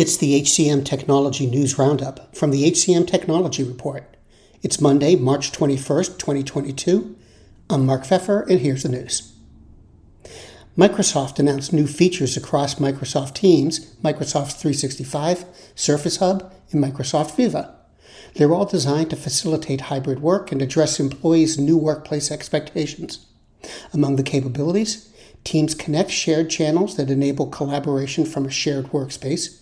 It's the HCM Technology News Roundup from the HCM Technology Report. It's Monday, March 21st, 2022. I'm Mark Feffer, and here's the news. Microsoft announced new features across Microsoft Teams, Microsoft 365, Surface Hub, and Microsoft Viva. They're all designed to facilitate hybrid work and address employees' new workplace expectations. Among the capabilities, Teams connect shared channels that enable collaboration from a shared workspace,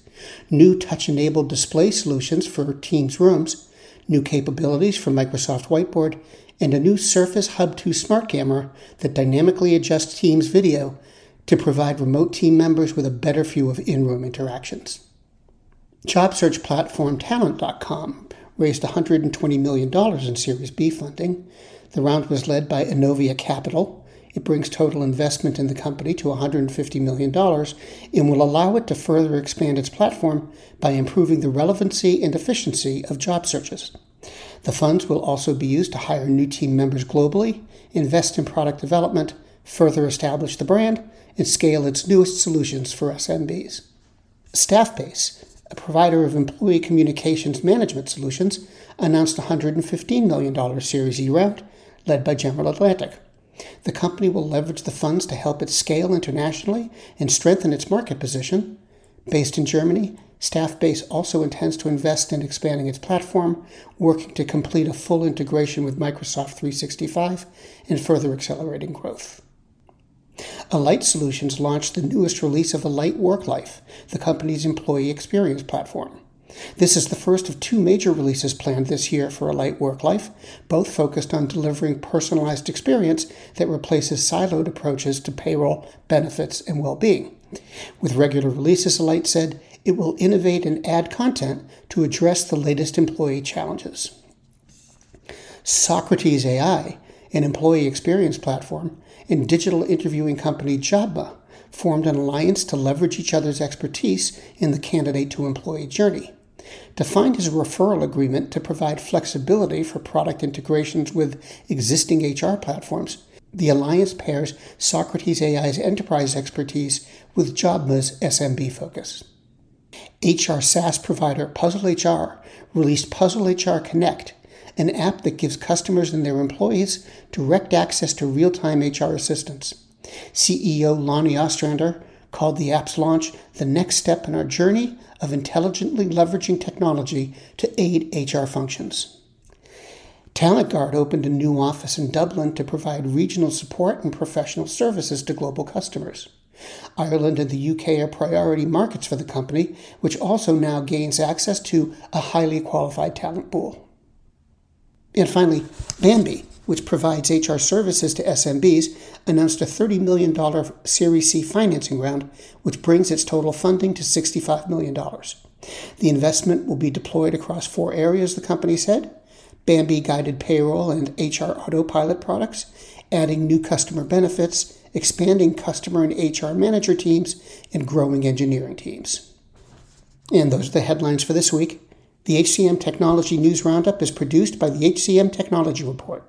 new touch enabled display solutions for Teams rooms, new capabilities for Microsoft Whiteboard, and a new Surface Hub 2 smart camera that dynamically adjusts Teams video to provide remote team members with a better view of in room interactions. Job search platform Talent.com raised $120 million in Series B funding. The round was led by Inovia Capital, it brings total investment in the company to $150 million and will allow it to further expand its platform by improving the relevancy and efficiency of job searches. The funds will also be used to hire new team members globally, invest in product development, further establish the brand, and scale its newest solutions for SMBs. Staffbase, a provider of employee communications management solutions, announced a $115 million Series E round led by General Atlantic. The company will leverage the funds to help it scale internationally and strengthen its market position. Based in Germany, Staffbase also intends to invest in expanding its platform, working to complete a full integration with Microsoft 365 and further accelerating growth. Alight Solutions launched the newest release of Alight WorkLife, the company's employee experience platform. This is the first of two major releases planned this year for Alight WorkLife, both focused on delivering personalized experience that replaces siloed approaches to payroll, benefits, and well being. With regular releases, Alight said, it will innovate and add content to address the latest employee challenges. Socrates AI, an employee experience platform, and digital interviewing company Jobma formed an alliance to leverage each other's expertise in the candidate to employee journey defined a referral agreement to provide flexibility for product integrations with existing HR platforms. The alliance pairs Socrates AI's enterprise expertise with Jobma's SMB focus. HR SaaS provider Puzzle HR released Puzzle HR Connect, an app that gives customers and their employees direct access to real time HR assistance. CEO Lonnie Ostrander called the app's launch the next step in our journey of intelligently leveraging technology to aid HR functions. TalentGuard opened a new office in Dublin to provide regional support and professional services to global customers. Ireland and the UK are priority markets for the company, which also now gains access to a highly qualified talent pool. And finally, Bambee which provides HR services to SMBs, announced a $30 million Series C financing round, which brings its total funding to $65 million. The investment will be deployed across four areas, the company said Bambee guided payroll and HR autopilot products, adding new customer benefits, expanding customer and HR manager teams, and growing engineering teams. And those are the headlines for this week. The HCM Technology News Roundup is produced by the HCM Technology Report.